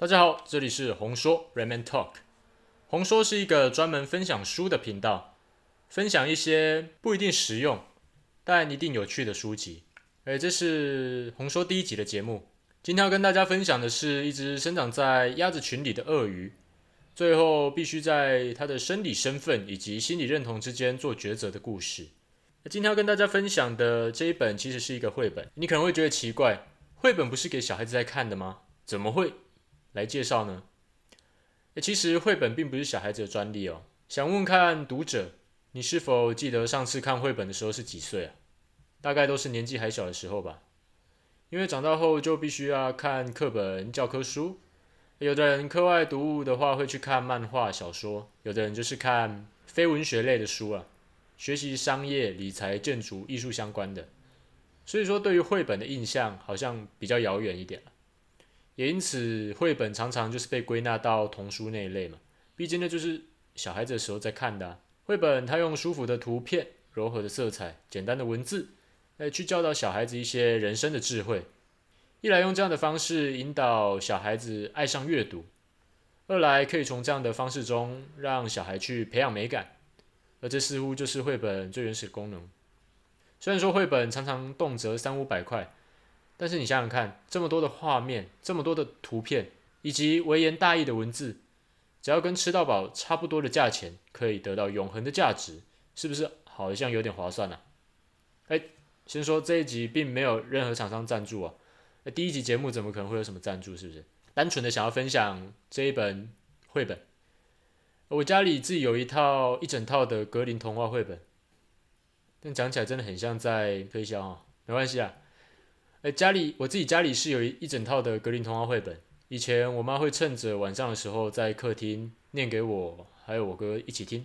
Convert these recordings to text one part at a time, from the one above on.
大家好，这里是红说 Redman Talk。红说是一个专门分享书的频道，分享一些不一定实用，但一定有趣的书籍。诶，这是红说第一集的节目。今天要跟大家分享的是一只生长在鸭子群里的鳄鱼，最后必须在它的生理身份以及心理认同之间做抉择的故事。今天要跟大家分享的这一本其实是一个绘本，你可能会觉得奇怪，绘本不是给小孩子在看的吗？怎么会？来介绍呢？其实绘本并不是小孩子的专利哦。想问看读者，你是否记得上次看绘本的时候是几岁啊？大概都是年纪还小的时候吧。因为长大后就必须要看课本、教科书。有的人课外读物的话会去看漫画、小说，有的人就是看非文学类的书啊，学习商业、理财、建筑、艺术相关的。所以说，对于绘本的印象好像比较遥远一点。也因此，绘本常常就是被归纳到童书那一类嘛。毕竟那就是小孩子的时候在看的啊。绘本它用舒服的图片、柔和的色彩、简单的文字，来去教导小孩子一些人生的智慧。一来用这样的方式引导小孩子爱上阅读，二来可以从这样的方式中让小孩去培养美感。而这似乎就是绘本最原始的功能。虽然说绘本常常动辄三五百块。但是你想想看，这么多的画面，这么多的图片，以及微言大义的文字，只要跟吃到饱差不多的价钱，可以得到永恒的价值，是不是好像有点划算呢？啊？哎，先说这一集并没有任何厂商赞助啊，那第一集节目怎么可能会有什么赞助？是不是？单纯的想要分享这一本绘本。我家里自己有一套一整套的格林童话绘本，但讲起来真的很像在推销啊，没关系啊。哎，家里我自己家里是有一一整套的格林童话绘本。以前我妈会趁着晚上的时候在客厅念给我还有我哥一起听。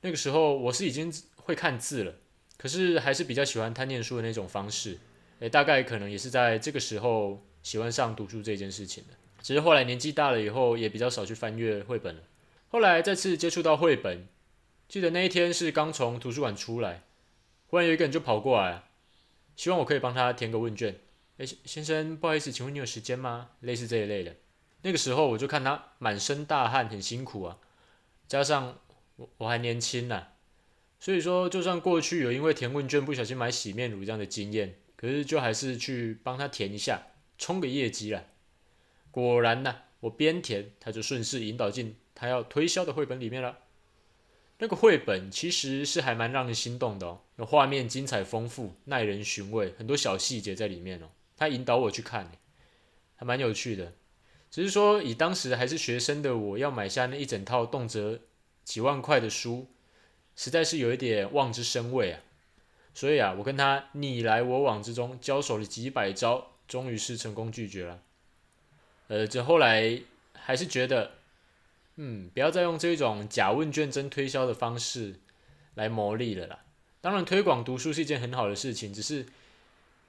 那个时候我是已经会看字了，可是还是比较喜欢他念书的那种方式。哎，大概可能也是在这个时候喜欢上读书这件事情的。只是后来年纪大了以后，也比较少去翻阅绘本了。后来再次接触到绘本，记得那一天是刚从图书馆出来，忽然有一个人就跑过来。希望我可以帮他填个问卷。哎，先生，不好意思，请问你有时间吗？类似这一类的。那个时候我就看他满身大汗，很辛苦啊，加上我我还年轻呐，所以说就算过去有因为填问卷不小心买洗面乳这样的经验，可是就还是去帮他填一下，冲个业绩啦。果然呐，我边填他就顺势引导进他要推销的绘本里面了。那个绘本其实是还蛮让人心动的哦，有画面精彩丰富，耐人寻味，很多小细节在里面哦。他引导我去看，还蛮有趣的。只是说以当时还是学生的我要买下那一整套动辄几万块的书，实在是有一点望之生畏啊。所以啊，我跟他你来我往之中交手了几百招，终于是成功拒绝了。呃，这后来还是觉得。嗯，不要再用这种假问卷真推销的方式来牟利了啦。当然，推广读书是一件很好的事情，只是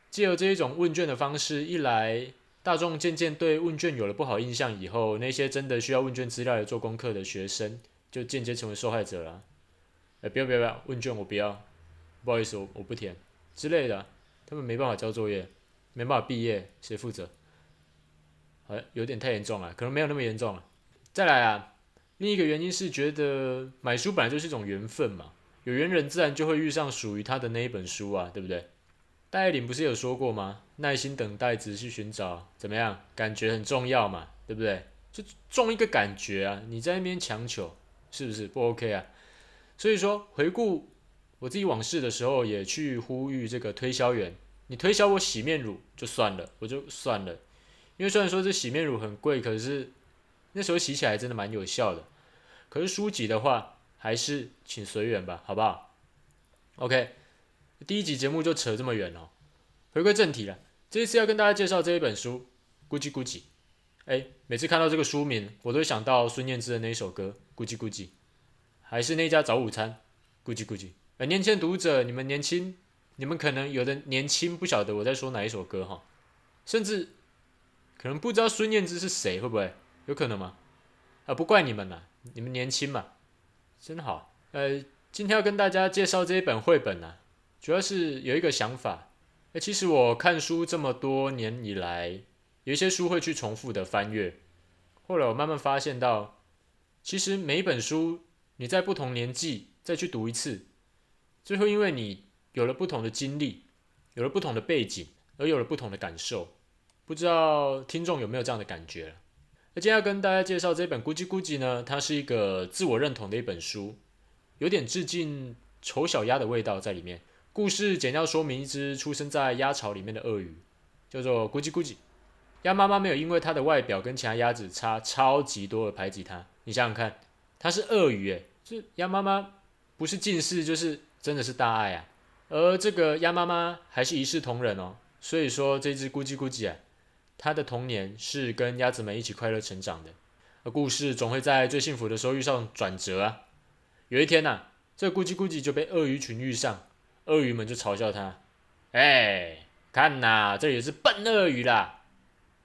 借由这一种问卷的方式，一来大众渐渐对问卷有了不好印象，以后那些真的需要问卷资料来做功课的学生，就间接成为受害者了。哎，不要不要不要，问卷我不要，不好意思，我我不填之类的，他们没办法交作业，没办法毕业，谁负责？好像有点太严重了，可能没有那么严重了。再来啊。另一个原因是觉得买书本来就是一种缘分嘛，有缘人自然就会遇上属于他的那一本书啊，对不对？戴爱玲不是有说过吗？耐心等待，仔细寻找，怎么样？感觉很重要嘛，对不对？就重一个感觉啊，你在那边强求，是不是不 OK 啊？所以说，回顾我自己往事的时候，也去呼吁这个推销员，你推销我洗面乳就算了，我就算了，因为虽然说这洗面乳很贵，可是。那时候洗起来真的蛮有效的，可是书籍的话，还是请随缘吧，好不好？OK，第一集节目就扯这么远哦。回归正题了，这一次要跟大家介绍这一本书《咕叽咕叽》。哎，每次看到这个书名，我都会想到孙燕姿的那一首歌《咕叽咕叽》，还是那家早午餐《咕叽咕叽》。哎，年轻的读者，你们年轻，你们可能有的年轻不晓得我在说哪一首歌哈，甚至可能不知道孙燕姿是谁，会不会？有可能吗？啊，不怪你们了，你们年轻嘛，真好。呃，今天要跟大家介绍这一本绘本呢，主要是有一个想法。呃，其实我看书这么多年以来，有一些书会去重复的翻阅，后来我慢慢发现到，其实每一本书你在不同年纪再去读一次，最后因为你有了不同的经历，有了不同的背景，而有了不同的感受。不知道听众有没有这样的感觉？那今天要跟大家介绍这本《咕叽咕叽》呢，它是一个自我认同的一本书，有点致敬丑小鸭的味道在里面。故事简要说明一只出生在鸭巢里面的鳄鱼，叫做咕叽咕叽。鸭妈妈没有因为它的外表跟其他鸭子差超级多而排挤它。你想想看，它是鳄鱼，诶，这鸭妈妈不是近视就是真的是大爱啊。而这个鸭妈妈还是一视同仁哦。所以说这只咕叽咕叽啊，他的童年是跟鸭子们一起快乐成长的。而故事总会在最幸福的时候遇上转折啊。有一天呐、啊，这咕叽咕叽就被鳄鱼群遇上，鳄鱼们就嘲笑他：“哎，看呐，这也是笨鳄鱼啦。”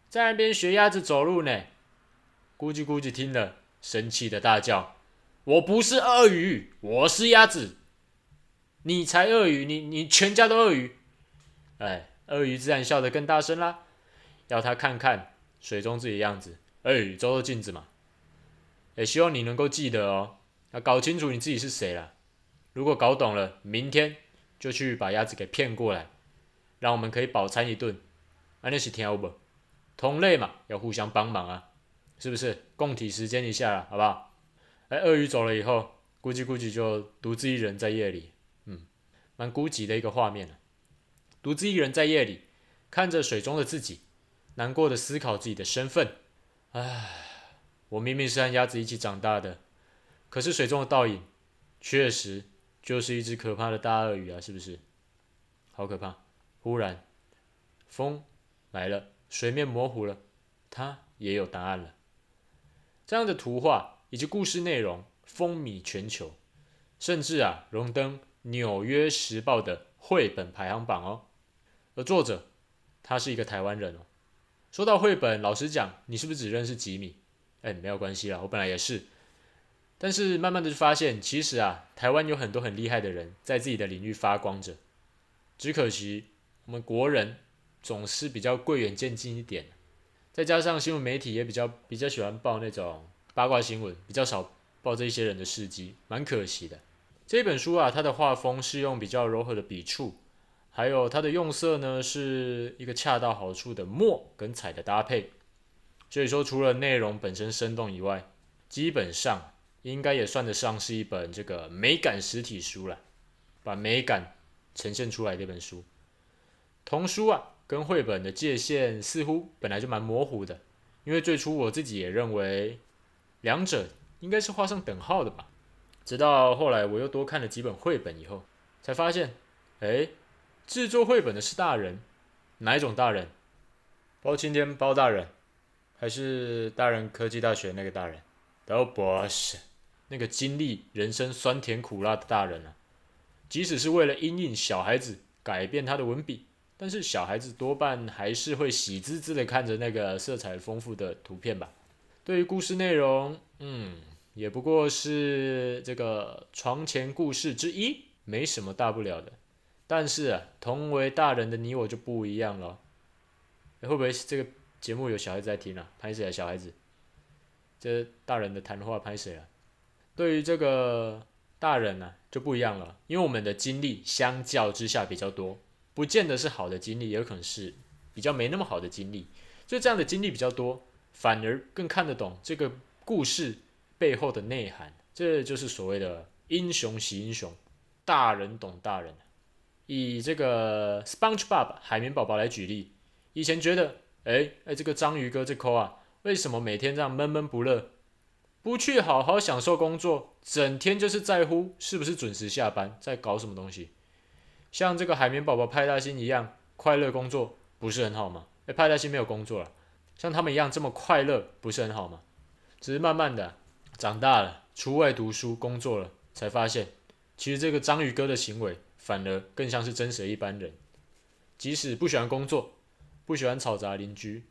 在那边学鸭子走路呢，咕叽咕叽听了，生气的大叫：“我不是鳄鱼，我是鸭子！你才鳄鱼，你你全家都鳄鱼！”哎，鳄鱼自然笑得更大声啦，要他看看水中自己的样子。哎，照照镜子嘛。也希望你能够记得哦，要搞清楚你自己是谁了。如果搞懂了，明天就去把鸭子给骗过来，让我们可以饱餐一顿。啊，那是听不？同类嘛，要互相帮忙啊，是不是？共体时间一下啦，好不好？哎，鳄鱼走了以后，估计估计就独自一人在夜里，嗯，蛮孤寂的一个画面啊。独自一人在夜里，看着水中的自己，难过的思考自己的身份。唉，我明明是和鸭子一起长大的，可是水中的倒影，确实就是一只可怕的大鳄鱼啊，是不是？好可怕！忽然，风来了。水面模糊了，他也有答案了。这样的图画以及故事内容风靡全球，甚至啊荣登《纽约时报》的绘本排行榜哦。而作者他是一个台湾人哦。说到绘本，老实讲，你是不是只认识吉米？哎，没有关系啦，我本来也是。但是慢慢的就发现，其实啊，台湾有很多很厉害的人在自己的领域发光着，只可惜我们国人。总是比较贵远见近一点，再加上新闻媒体也比较比较喜欢报那种八卦新闻，比较少报这些人的事迹，蛮可惜的。这本书啊，它的画风是用比较柔和的笔触，还有它的用色呢，是一个恰到好处的墨跟彩的搭配。所以说，除了内容本身生动以外，基本上应该也算得上是一本这个美感实体书了，把美感呈现出来的一本书。童书啊。跟绘本的界限似乎本来就蛮模糊的，因为最初我自己也认为两者应该是画上等号的吧。直到后来我又多看了几本绘本以后，才发现，哎，制作绘本的是大人，哪一种大人？包青天包大人，还是大人科技大学那个大人？都不是，那个经历人生酸甜苦辣的大人啊，即使是为了因应小孩子改变他的文笔。但是小孩子多半还是会喜滋滋的看着那个色彩丰富的图片吧。对于故事内容，嗯，也不过是这个床前故事之一，没什么大不了的。但是啊，同为大人的你我就不一样了。会不会这个节目有小孩子在听啊？拍谁啊？小孩子？这大人的谈话拍谁啊？对于这个大人呢、啊，就不一样了，因为我们的经历相较之下比较多。不见得是好的经历，也有可能是比较没那么好的经历。就这样的经历比较多，反而更看得懂这个故事背后的内涵。这就是所谓的英雄惜英雄，大人懂大人。以这个 SpongeBob 海绵宝宝来举例，以前觉得，哎哎，这个章鱼哥这抠啊，为什么每天这样闷闷不乐，不去好好享受工作，整天就是在乎是不是准时下班，在搞什么东西？像这个海绵宝宝派大星一样快乐工作不是很好吗？哎，派大星没有工作了，像他们一样这么快乐不是很好吗？只是慢慢的长大了，出外读书工作了，才发现其实这个章鱼哥的行为反而更像是真实的一般人。即使不喜欢工作，不喜欢吵杂邻居，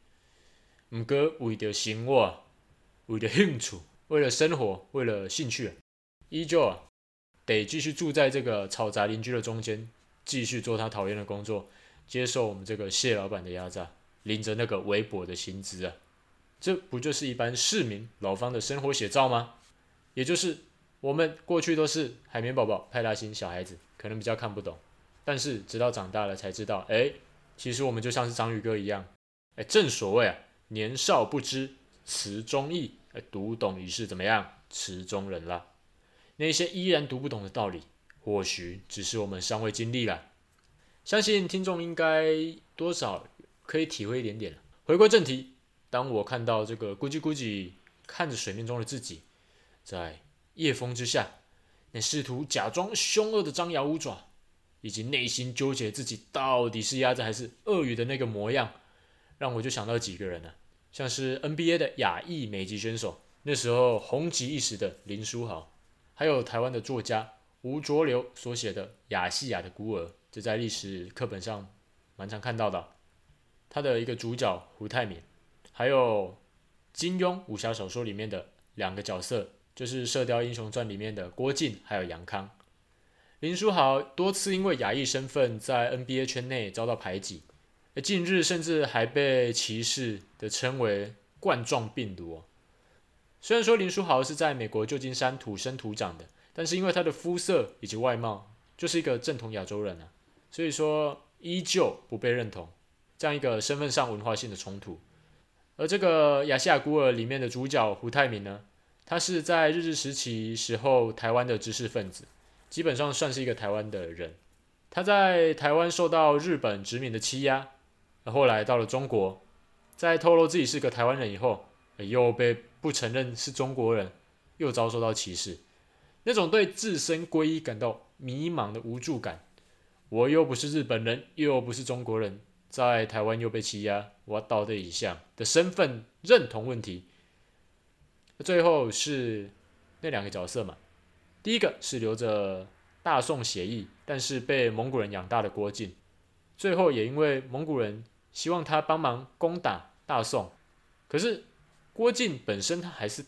唔过为了生活，为了兴趣，为了生活，为了兴趣，依旧啊得继续住在这个吵杂邻居的中间。继续做他讨厌的工作，接受我们这个谢老板的压榨，领着那个微薄的薪资啊！这不就是一般市民老方的生活写照吗？也就是我们过去都是海绵宝宝、派大星小孩子，可能比较看不懂，但是直到长大了才知道，哎，其实我们就像是章鱼哥一样，哎，正所谓啊，年少不知词中意，哎，读懂已是怎么样，词中人了。那些依然读不懂的道理，或许只是我们尚未经历了。相信听众应该多少可以体会一点点。回归正题。当我看到这个咕叽咕叽看着水面中的自己，在夜风之下，那试图假装凶恶的张牙舞爪，以及内心纠结自己到底是鸭子还是鳄鱼的那个模样，让我就想到几个人呢、啊，像是 NBA 的亚裔美籍选手，那时候红极一时的林书豪，还有台湾的作家吴浊流所写的《亚细亚的孤儿》，这在历史课本上蛮常看到的，他的一个主角胡泰敏。还有金庸武侠小说里面的两个角色，就是《射雕英雄传》里面的郭靖，还有杨康。林书豪多次因为亚裔身份在 NBA 圈内遭到排挤，而近日甚至还被歧视的称为“冠状病毒”。虽然说林书豪是在美国旧金山土生土长的，但是因为他的肤色以及外貌就是一个正统亚洲人啊，所以说依旧不被认同，这样一个身份上文化性的冲突。而这个《亚细亚孤儿》里面的主角胡泰明呢，他是在日治时期时候台湾的知识分子，基本上算是一个台湾的人。他在台湾受到日本殖民的欺压，后来到了中国，在透露自己是个台湾人以后，又被不承认是中国人，又遭受到歧视。那种对自身归依感到迷茫的无助感，我又不是日本人，又不是中国人。在台湾又被欺压，我到底一项的身份认同问题。最后是那两个角色嘛，第一个是流着大宋血裔，但是被蒙古人养大的郭靖，最后也因为蒙古人希望他帮忙攻打大宋，可是郭靖本身他还是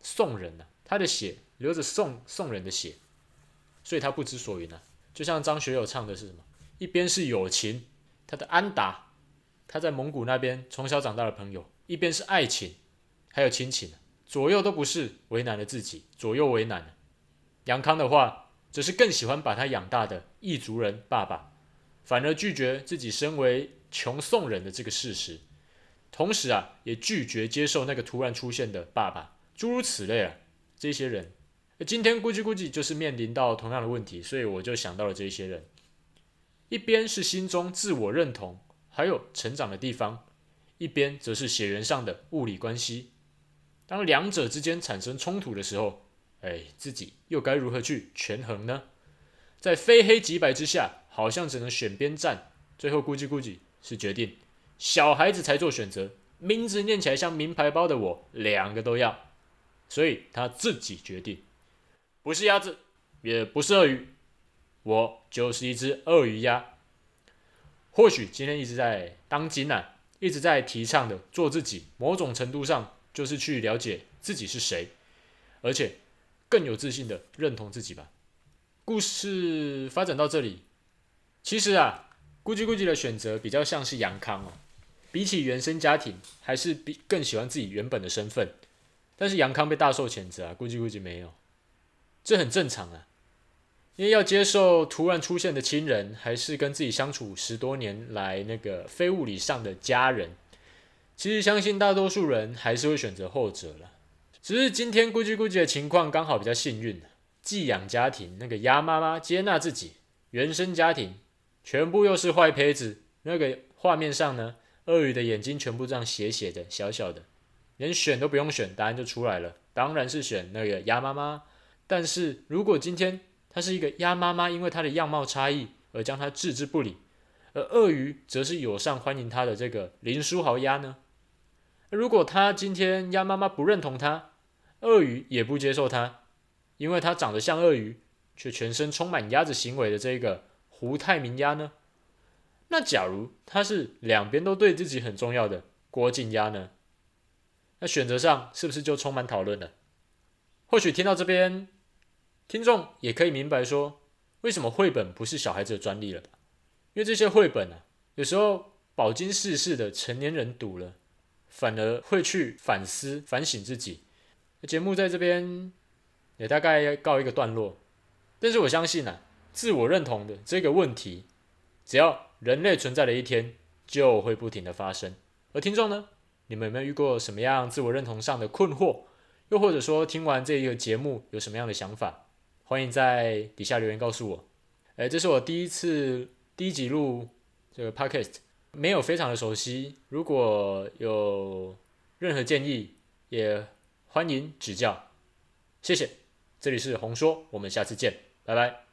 宋人呐、啊，他的血流着宋宋人的血，所以他不知所云啊。就像张学友唱的是什么，一边是友情。他的安达，他在蒙古那边从小长大的朋友，一边是爱情，还有亲情，左右都不是，为难了自己，左右为难。杨康的话，则是更喜欢把他养大的异族人爸爸，反而拒绝自己身为穷宋人的这个事实，同时啊，也拒绝接受那个突然出现的爸爸，诸如此类啊，这些人，今天估计估计就是面临到同样的问题，所以我就想到了这些人。一边是心中自我认同还有成长的地方，一边则是血缘上的物理关系。当两者之间产生冲突的时候，哎，自己又该如何去权衡呢？在非黑即白之下，好像只能选边站。最后估计估计是决定小孩子才做选择，名字念起来像名牌包的我，两个都要。所以他自己决定，不是鸭子，也不是鳄鱼。我就是一只鳄鱼鸭。或许今天一直在当今啊，一直在提倡的做自己，某种程度上就是去了解自己是谁，而且更有自信的认同自己吧。故事发展到这里，其实啊，咕叽咕叽的选择比较像是杨康哦，比起原生家庭，还是比更喜欢自己原本的身份。但是杨康被大受谴责啊，咕叽咕叽没有，这很正常啊。因为要接受突然出现的亲人，还是跟自己相处十多年来那个非物理上的家人，其实相信大多数人还是会选择后者了。只是今天咕叽咕叽的情况刚好比较幸运，寄养家庭那个鸭妈妈接纳自己，原生家庭全部又是坏胚子。那个画面上呢，鳄鱼的眼睛全部这样斜斜的、小小的，连选都不用选，答案就出来了，当然是选那个鸭妈妈。但是如果今天它是一个鸭妈妈，因为它的样貌差异而将它置之不理，而鳄鱼则是友善欢迎他的这个林书豪鸭呢？如果他今天鸭妈妈不认同他，鳄鱼也不接受他，因为他长得像鳄鱼，却全身充满鸭子行为的这个胡泰民鸭呢？那假如他是两边都对自己很重要的郭靖鸭呢？那选择上是不是就充满讨论了？或许听到这边。听众也可以明白说，为什么绘本不是小孩子的专利了吧？因为这些绘本啊，有时候饱经世事的成年人读了，反而会去反思、反省自己。节目在这边也大概要告一个段落，但是我相信、啊，自我认同的这个问题，只要人类存在的一天，就会不停的发生。而听众呢，你们有没有遇过什么样自我认同上的困惑？又或者说听完这一个节目有什么样的想法？欢迎在底下留言告诉我。诶，这是我第一次第一集录这个 podcast，没有非常的熟悉。如果有任何建议，也欢迎指教。谢谢。这里是红说，我们下次见，拜拜。